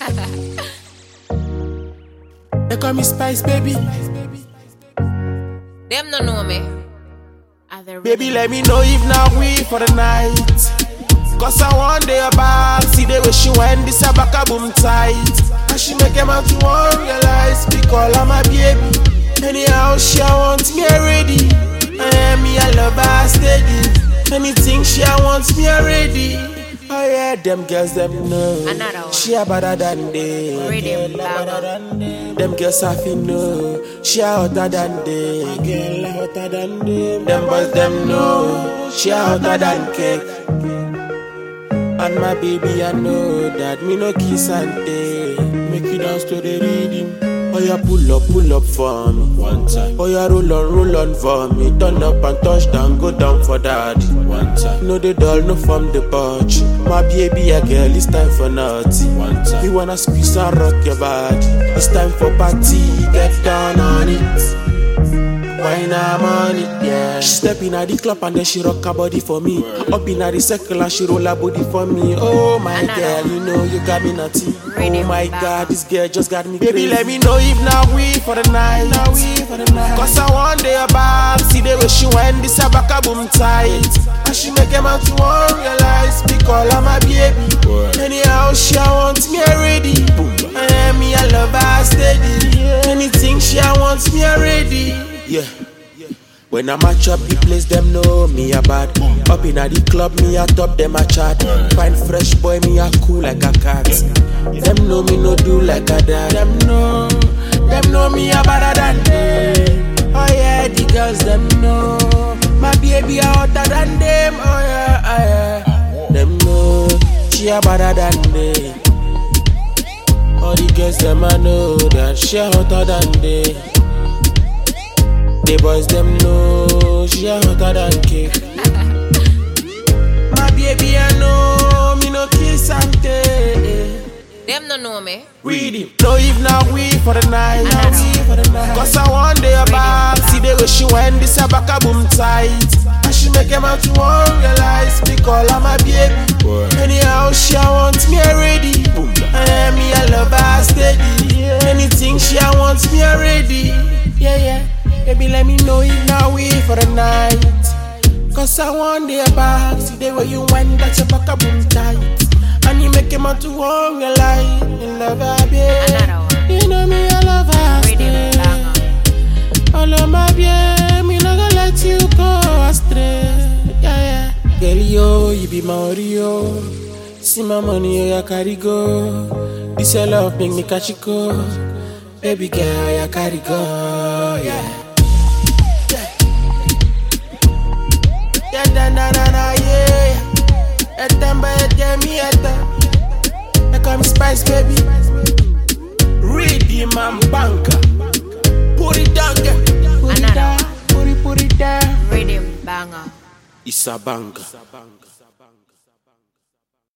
They call me Spice Baby. Them no know me. Are they Baby, let me know if not we for the night. Cause I want day back. See the way she went, this a back a boom tight. And she make him out to one realize. Because I'm a baby. Anyhow, she a want me already. And me, I love her steady. Anything she a wants me already. Oh yeah, them girls, them know. Another one. She a better than they. Rhythm Girl, a better they. Them girls have to know. She a hotter than they. Girl, hotter than them. Them boys, them know. She a hotter than cake. And my baby, I know that me no kiss and take. Make you dance to the rhythm. Oh yeah, pull up, pull up for me. One time. Oh yeah, roll on, roll on for me. Turn up and touch down, go down for daddy. One time. No the doll, no from the porch. My baby, a girl, it's time for naughty. One time. You wanna squeeze and rock your body. It's time for party, get down on it. Step in at the club and then she rock her body for me. Up in at the circle and she roll her body for me. Oh my Another girl, you know you got me naughty. Oh my god, this girl just got me crazy. Baby, let me know if now we for the night. Now we for the night. Cause I want day back. See the way she went, this a back a boom tight. And she make him out to one realize. Because I'm a baby. Anyhow, she a want me already. And me, I love her steady. Anything she a wants me already. Yeah. When I match up the place, them know me a bad. Up in a the club, me a top, them a chat. Find fresh boy, me a cool like a cat. Them know me no do like a dad. Them know, them know me a better than them. Oh yeah, the girls them know. My baby a hotter than them. Oh yeah, oh yeah. Them know she a better than them. All the girls them I know that she hotter than them. The boys them know she a hotter than cake. My baby I know me no kiss and take. Them no know me. Read him. No if not we for the night. Another we for the night. Cause I want day back. See the way she went, this a back a boom tight. And she make him out to one realize. Because I'm a baby. Anyhow, she a want me already. And me, I love her steady. Anything she a wants me already. Yeah, yeah. Baby, let me know if now we for the night. Cause I want day back. See the way you went, that's your back a boom tight. And you make him out to one realize. You love her, one. You know me, I love her. Rhythm stay. banger. All of my bien, me not gonna let you go astray. Yeah, yeah. Girl, yo, you be my Oreo. See my money, oh, yeah, carry go. This your love make me catch it go. Baby girl, yeah, carry go. Yeah. Da, na, na, na, yeah. Etem, ba, etem, me, etem. They call me Spice, baby. Ready, man, banker. Put it down. Put it down, put it, put it down. Banger. It's a banger.